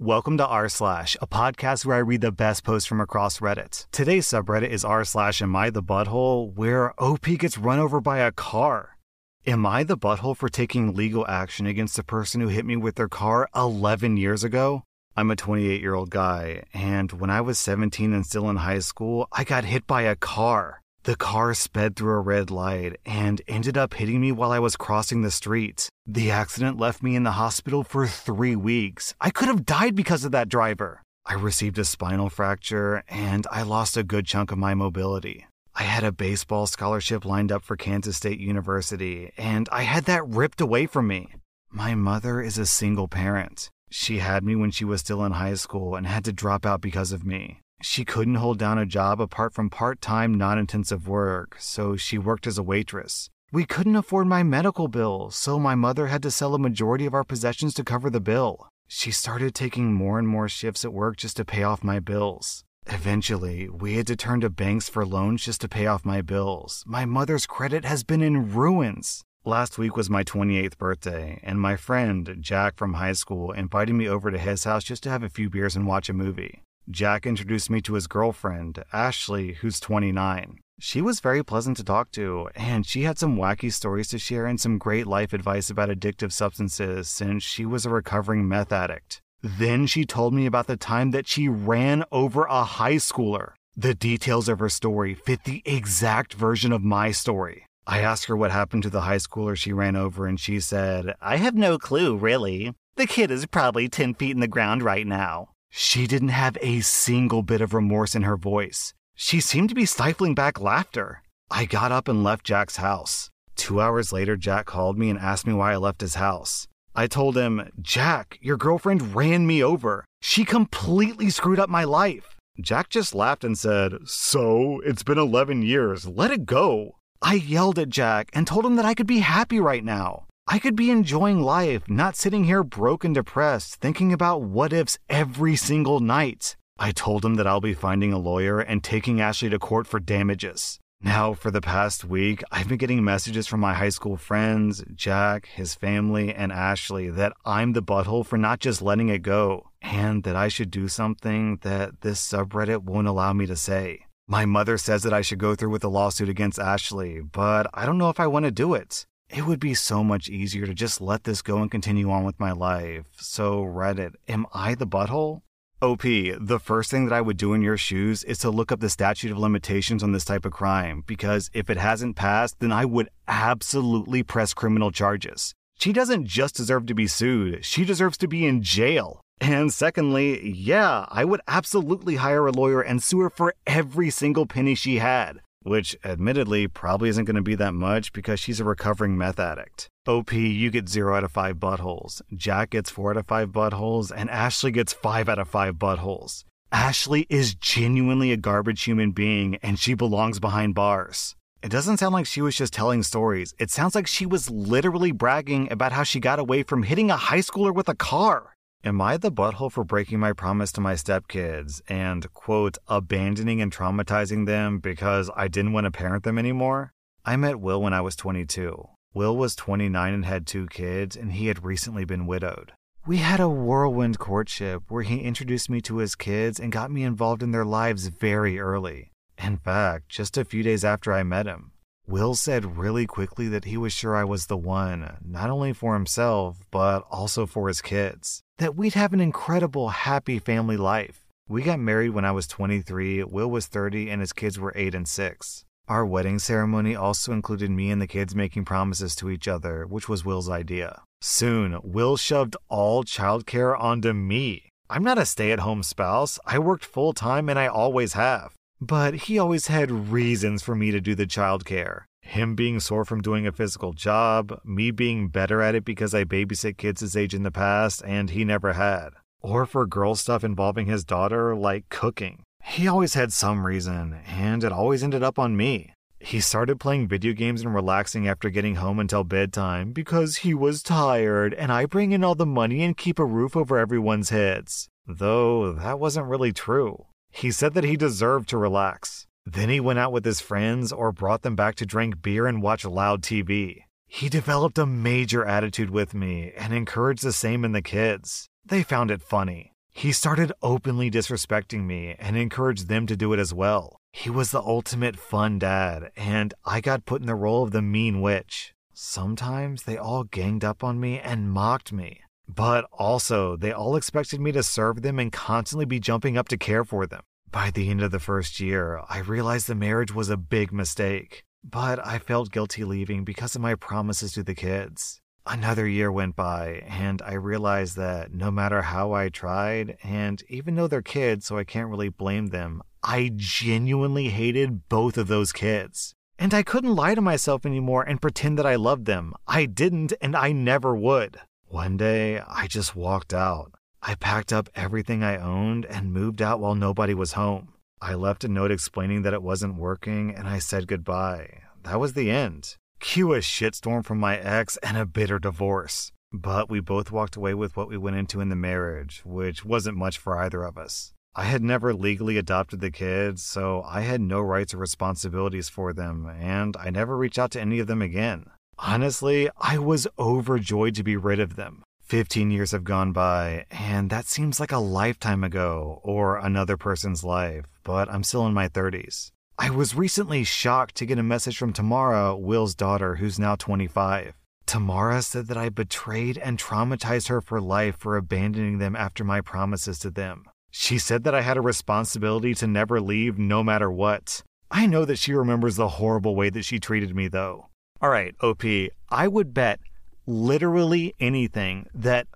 Welcome to r slash, a podcast where I read the best posts from across Reddit. Today's subreddit is r slash Am I the Butthole, where OP gets run over by a car. Am I the butthole for taking legal action against the person who hit me with their car 11 years ago? I'm a 28 year old guy, and when I was 17 and still in high school, I got hit by a car. The car sped through a red light and ended up hitting me while I was crossing the street. The accident left me in the hospital for three weeks. I could have died because of that driver. I received a spinal fracture and I lost a good chunk of my mobility. I had a baseball scholarship lined up for Kansas State University, and I had that ripped away from me. My mother is a single parent. She had me when she was still in high school and had to drop out because of me. She couldn't hold down a job apart from part time, non intensive work, so she worked as a waitress. We couldn't afford my medical bill, so my mother had to sell a majority of our possessions to cover the bill. She started taking more and more shifts at work just to pay off my bills. Eventually, we had to turn to banks for loans just to pay off my bills. My mother's credit has been in ruins. Last week was my 28th birthday, and my friend, Jack from high school, invited me over to his house just to have a few beers and watch a movie. Jack introduced me to his girlfriend, Ashley, who's 29. She was very pleasant to talk to, and she had some wacky stories to share and some great life advice about addictive substances since she was a recovering meth addict. Then she told me about the time that she ran over a high schooler. The details of her story fit the exact version of my story. I asked her what happened to the high schooler she ran over, and she said, I have no clue, really. The kid is probably 10 feet in the ground right now. She didn't have a single bit of remorse in her voice. She seemed to be stifling back laughter. I got up and left Jack's house. Two hours later, Jack called me and asked me why I left his house. I told him, Jack, your girlfriend ran me over. She completely screwed up my life. Jack just laughed and said, So, it's been 11 years. Let it go. I yelled at Jack and told him that I could be happy right now. I could be enjoying life, not sitting here broke and depressed, thinking about what ifs every single night. I told him that I'll be finding a lawyer and taking Ashley to court for damages. Now, for the past week, I've been getting messages from my high school friends, Jack, his family, and Ashley that I'm the butthole for not just letting it go, and that I should do something that this subreddit won't allow me to say. My mother says that I should go through with a lawsuit against Ashley, but I don't know if I want to do it. It would be so much easier to just let this go and continue on with my life. So, Reddit, am I the butthole? OP, the first thing that I would do in your shoes is to look up the statute of limitations on this type of crime, because if it hasn't passed, then I would absolutely press criminal charges. She doesn't just deserve to be sued, she deserves to be in jail. And secondly, yeah, I would absolutely hire a lawyer and sue her for every single penny she had which admittedly probably isn't going to be that much because she's a recovering meth addict. OP, you get 0 out of 5 buttholes. Jack gets 4 out of 5 buttholes, and Ashley gets 5 out of 5 buttholes. Ashley is genuinely a garbage human being, and she belongs behind bars. It doesn't sound like she was just telling stories. It sounds like she was literally bragging about how she got away from hitting a high schooler with a car. Am I the butthole for breaking my promise to my stepkids and, quote, abandoning and traumatizing them because I didn't want to parent them anymore? I met Will when I was 22. Will was 29 and had two kids, and he had recently been widowed. We had a whirlwind courtship where he introduced me to his kids and got me involved in their lives very early. In fact, just a few days after I met him. Will said really quickly that he was sure I was the one, not only for himself, but also for his kids. That we'd have an incredible, happy family life. We got married when I was 23, Will was 30, and his kids were 8 and 6. Our wedding ceremony also included me and the kids making promises to each other, which was Will's idea. Soon, Will shoved all childcare onto me. I'm not a stay at home spouse. I worked full time and I always have. But he always had reasons for me to do the childcare. Him being sore from doing a physical job, me being better at it because I babysit kids his age in the past and he never had. Or for girl stuff involving his daughter, like cooking. He always had some reason, and it always ended up on me. He started playing video games and relaxing after getting home until bedtime because he was tired and I bring in all the money and keep a roof over everyone's heads. Though that wasn't really true. He said that he deserved to relax. Then he went out with his friends or brought them back to drink beer and watch loud TV. He developed a major attitude with me and encouraged the same in the kids. They found it funny. He started openly disrespecting me and encouraged them to do it as well. He was the ultimate fun dad, and I got put in the role of the mean witch. Sometimes they all ganged up on me and mocked me. But also, they all expected me to serve them and constantly be jumping up to care for them. By the end of the first year, I realized the marriage was a big mistake, but I felt guilty leaving because of my promises to the kids. Another year went by, and I realized that no matter how I tried, and even though they're kids, so I can't really blame them, I genuinely hated both of those kids. And I couldn't lie to myself anymore and pretend that I loved them. I didn't, and I never would. One day, I just walked out. I packed up everything I owned and moved out while nobody was home. I left a note explaining that it wasn't working, and I said goodbye. That was the end. Cue a shitstorm from my ex and a bitter divorce. But we both walked away with what we went into in the marriage, which wasn't much for either of us. I had never legally adopted the kids, so I had no rights or responsibilities for them, and I never reached out to any of them again. Honestly, I was overjoyed to be rid of them. 15 years have gone by, and that seems like a lifetime ago or another person's life, but I'm still in my 30s. I was recently shocked to get a message from Tamara, Will's daughter, who's now 25. Tamara said that I betrayed and traumatized her for life for abandoning them after my promises to them. She said that I had a responsibility to never leave no matter what. I know that she remembers the horrible way that she treated me, though. All right, OP, I would bet literally anything that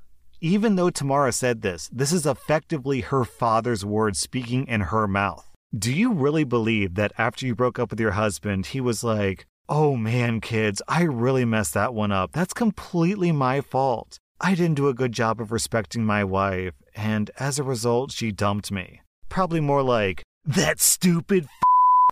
even though Tamara said this, this is effectively her father's words speaking in her mouth. Do you really believe that after you broke up with your husband, he was like, Oh man, kids, I really messed that one up. That's completely my fault. I didn't do a good job of respecting my wife, and as a result, she dumped me. Probably more like, That stupid, f-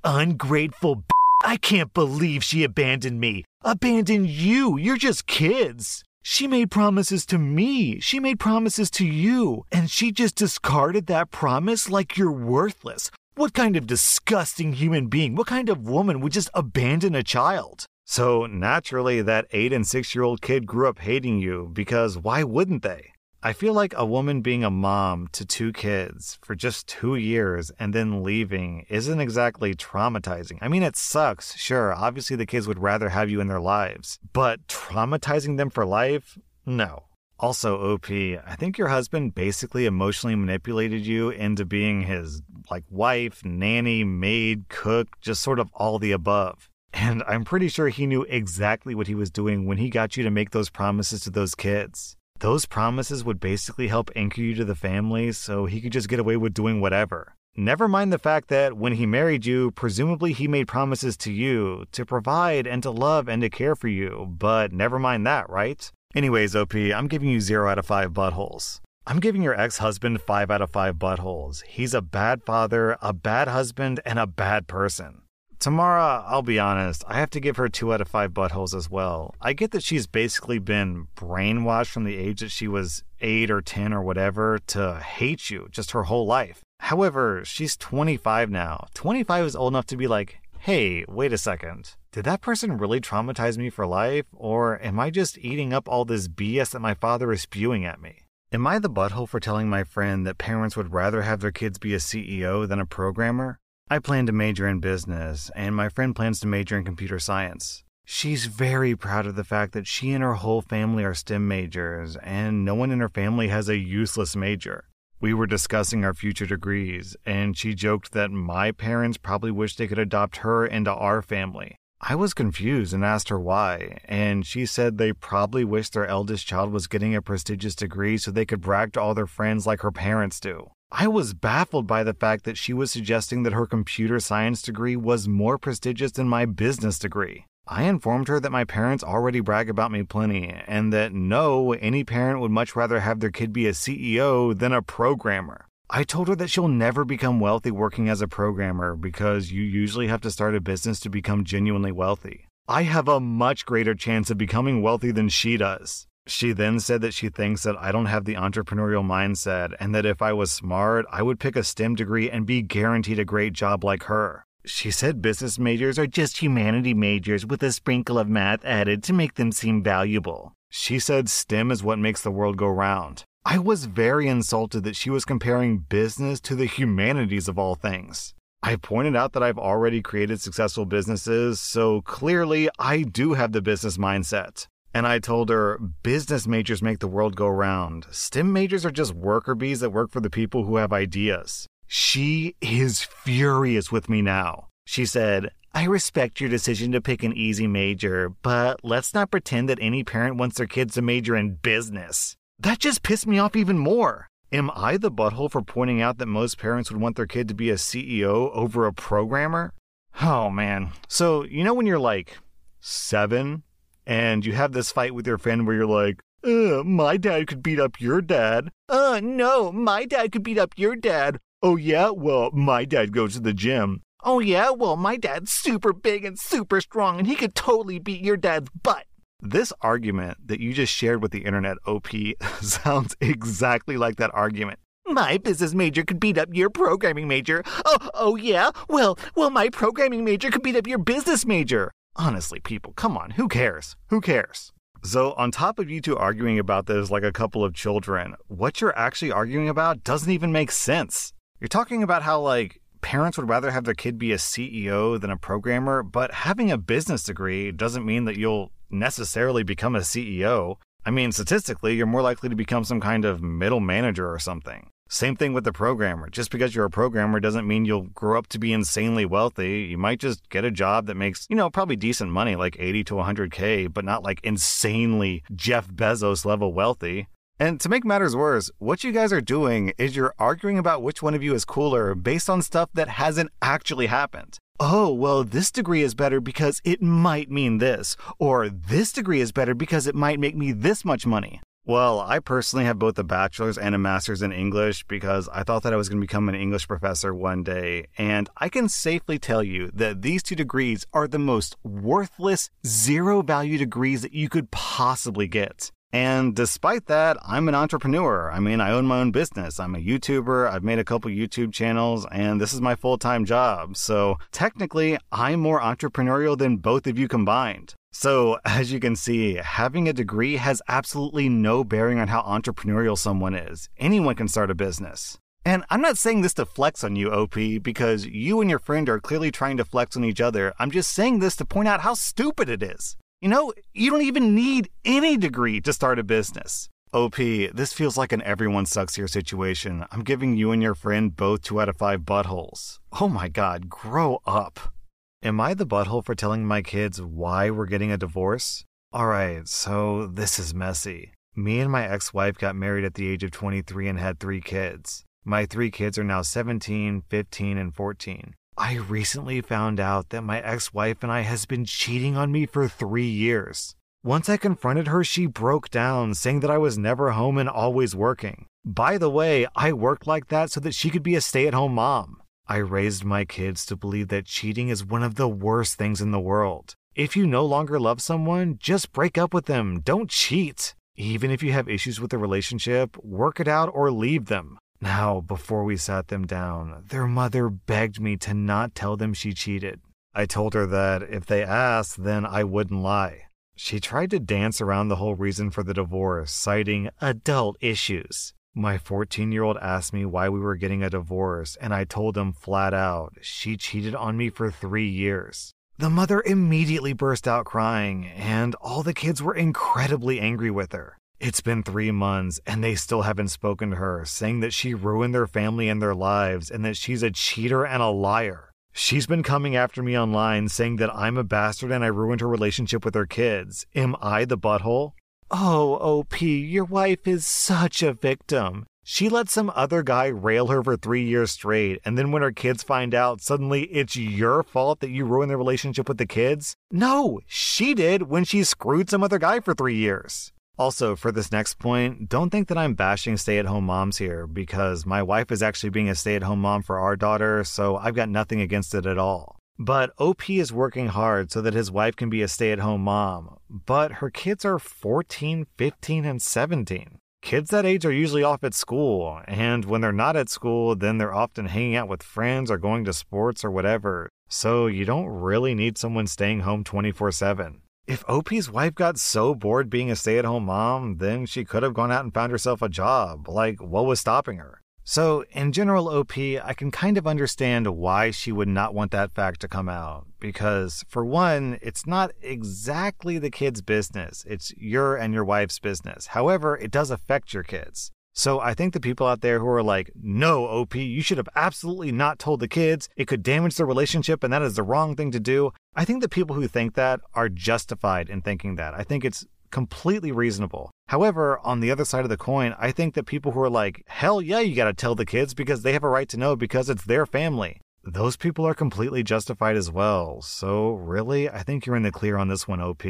ungrateful b- I can't believe she abandoned me. Abandoned you. You're just kids. She made promises to me. She made promises to you. And she just discarded that promise like you're worthless. What kind of disgusting human being, what kind of woman would just abandon a child? So naturally, that 8 and 6 year old kid grew up hating you because why wouldn't they? I feel like a woman being a mom to two kids for just two years and then leaving isn't exactly traumatizing. I mean, it sucks, sure. Obviously, the kids would rather have you in their lives, but traumatizing them for life? No. Also, OP, I think your husband basically emotionally manipulated you into being his, like, wife, nanny, maid, cook, just sort of all the above. And I'm pretty sure he knew exactly what he was doing when he got you to make those promises to those kids. Those promises would basically help anchor you to the family so he could just get away with doing whatever. Never mind the fact that when he married you, presumably he made promises to you to provide and to love and to care for you, but never mind that, right? Anyways, OP, I'm giving you 0 out of 5 buttholes. I'm giving your ex husband 5 out of 5 buttholes. He's a bad father, a bad husband, and a bad person. Tamara, I'll be honest, I have to give her 2 out of 5 buttholes as well. I get that she's basically been brainwashed from the age that she was 8 or 10 or whatever to hate you just her whole life. However, she's 25 now. 25 is old enough to be like, hey, wait a second. Did that person really traumatize me for life? Or am I just eating up all this BS that my father is spewing at me? Am I the butthole for telling my friend that parents would rather have their kids be a CEO than a programmer? I plan to major in business, and my friend plans to major in computer science. She's very proud of the fact that she and her whole family are STEM majors, and no one in her family has a useless major. We were discussing our future degrees, and she joked that my parents probably wish they could adopt her into our family. I was confused and asked her why, and she said they probably wish their eldest child was getting a prestigious degree so they could brag to all their friends like her parents do. I was baffled by the fact that she was suggesting that her computer science degree was more prestigious than my business degree. I informed her that my parents already brag about me plenty, and that no, any parent would much rather have their kid be a CEO than a programmer. I told her that she'll never become wealthy working as a programmer because you usually have to start a business to become genuinely wealthy. I have a much greater chance of becoming wealthy than she does. She then said that she thinks that I don't have the entrepreneurial mindset and that if I was smart, I would pick a STEM degree and be guaranteed a great job like her. She said business majors are just humanity majors with a sprinkle of math added to make them seem valuable. She said STEM is what makes the world go round. I was very insulted that she was comparing business to the humanities of all things. I pointed out that I've already created successful businesses, so clearly I do have the business mindset. And I told her, business majors make the world go round. STEM majors are just worker bees that work for the people who have ideas. She is furious with me now. She said, I respect your decision to pick an easy major, but let's not pretend that any parent wants their kids to major in business. That just pissed me off even more. Am I the butthole for pointing out that most parents would want their kid to be a CEO over a programmer? Oh man. So, you know when you're like seven and you have this fight with your friend where you're like, my dad could beat up your dad. Uh, no, my dad could beat up your dad. Oh, yeah? Well, my dad goes to the gym. Oh, yeah? Well, my dad's super big and super strong, and he could totally beat your dad's butt. This argument that you just shared with the internet, OP, sounds exactly like that argument. My business major could beat up your programming major. Oh, oh yeah? Well, well, my programming major could beat up your business major. Honestly, people, come on, who cares? Who cares? So, on top of you two arguing about this like a couple of children, what you're actually arguing about doesn't even make sense. You're talking about how, like, parents would rather have their kid be a CEO than a programmer, but having a business degree doesn't mean that you'll necessarily become a CEO. I mean, statistically, you're more likely to become some kind of middle manager or something. Same thing with the programmer. Just because you're a programmer doesn't mean you'll grow up to be insanely wealthy. You might just get a job that makes, you know, probably decent money, like 80 to 100K, but not like insanely Jeff Bezos level wealthy. And to make matters worse, what you guys are doing is you're arguing about which one of you is cooler based on stuff that hasn't actually happened. Oh, well, this degree is better because it might mean this, or this degree is better because it might make me this much money. Well, I personally have both a bachelor's and a master's in English because I thought that I was going to become an English professor one day. And I can safely tell you that these two degrees are the most worthless, zero value degrees that you could possibly get. And despite that, I'm an entrepreneur. I mean, I own my own business. I'm a YouTuber. I've made a couple YouTube channels, and this is my full time job. So technically, I'm more entrepreneurial than both of you combined. So, as you can see, having a degree has absolutely no bearing on how entrepreneurial someone is. Anyone can start a business. And I'm not saying this to flex on you, OP, because you and your friend are clearly trying to flex on each other. I'm just saying this to point out how stupid it is. You know, you don't even need any degree to start a business. OP, this feels like an everyone sucks here situation. I'm giving you and your friend both two out of five buttholes. Oh my god, grow up. Am I the butthole for telling my kids why we're getting a divorce? Alright, so this is messy. Me and my ex wife got married at the age of 23 and had three kids. My three kids are now 17, 15, and 14. I recently found out that my ex wife and I has been cheating on me for three years. Once I confronted her, she broke down, saying that I was never home and always working. By the way, I worked like that so that she could be a stay at home mom. I raised my kids to believe that cheating is one of the worst things in the world. If you no longer love someone, just break up with them. Don't cheat. Even if you have issues with the relationship, work it out or leave them. Now, before we sat them down, their mother begged me to not tell them she cheated. I told her that if they asked, then I wouldn't lie. She tried to dance around the whole reason for the divorce, citing adult issues. My 14 year old asked me why we were getting a divorce, and I told him flat out she cheated on me for three years. The mother immediately burst out crying, and all the kids were incredibly angry with her. It's been three months and they still haven't spoken to her, saying that she ruined their family and their lives and that she's a cheater and a liar. She's been coming after me online saying that I'm a bastard and I ruined her relationship with her kids. Am I the butthole? Oh, OP, your wife is such a victim. She let some other guy rail her for three years straight, and then when her kids find out, suddenly it's your fault that you ruined the relationship with the kids? No, she did when she screwed some other guy for three years. Also, for this next point, don't think that I'm bashing stay at home moms here because my wife is actually being a stay at home mom for our daughter, so I've got nothing against it at all. But OP is working hard so that his wife can be a stay at home mom, but her kids are 14, 15, and 17. Kids that age are usually off at school, and when they're not at school, then they're often hanging out with friends or going to sports or whatever, so you don't really need someone staying home 24 7. if OP's wife got so bored being a stay at home mom, then she could have gone out and found herself a job. Like, what was stopping her? So, in general, OP, I can kind of understand why she would not want that fact to come out. Because, for one, it's not exactly the kid's business, it's your and your wife's business. However, it does affect your kids. So, I think the people out there who are like, no, OP, you should have absolutely not told the kids, it could damage their relationship and that is the wrong thing to do. I think the people who think that are justified in thinking that. I think it's completely reasonable. However, on the other side of the coin, I think that people who are like, hell yeah, you gotta tell the kids because they have a right to know because it's their family. Those people are completely justified as well. So, really, I think you're in the clear on this one, OP.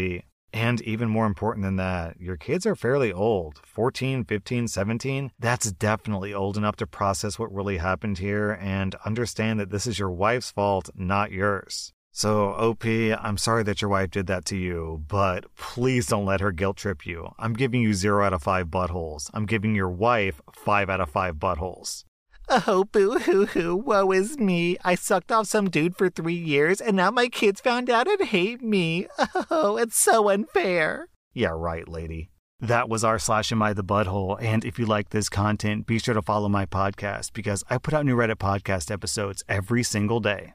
And even more important than that, your kids are fairly old 14, 15, 17. That's definitely old enough to process what really happened here and understand that this is your wife's fault, not yours. So, OP, I'm sorry that your wife did that to you, but please don't let her guilt trip you. I'm giving you zero out of five buttholes. I'm giving your wife five out of five buttholes. Oh, boo hoo hoo, woe is me. I sucked off some dude for three years, and now my kids found out and hate me. Oh, it's so unfair. Yeah, right, lady. That was r slash am I the butthole. And if you like this content, be sure to follow my podcast because I put out new Reddit podcast episodes every single day.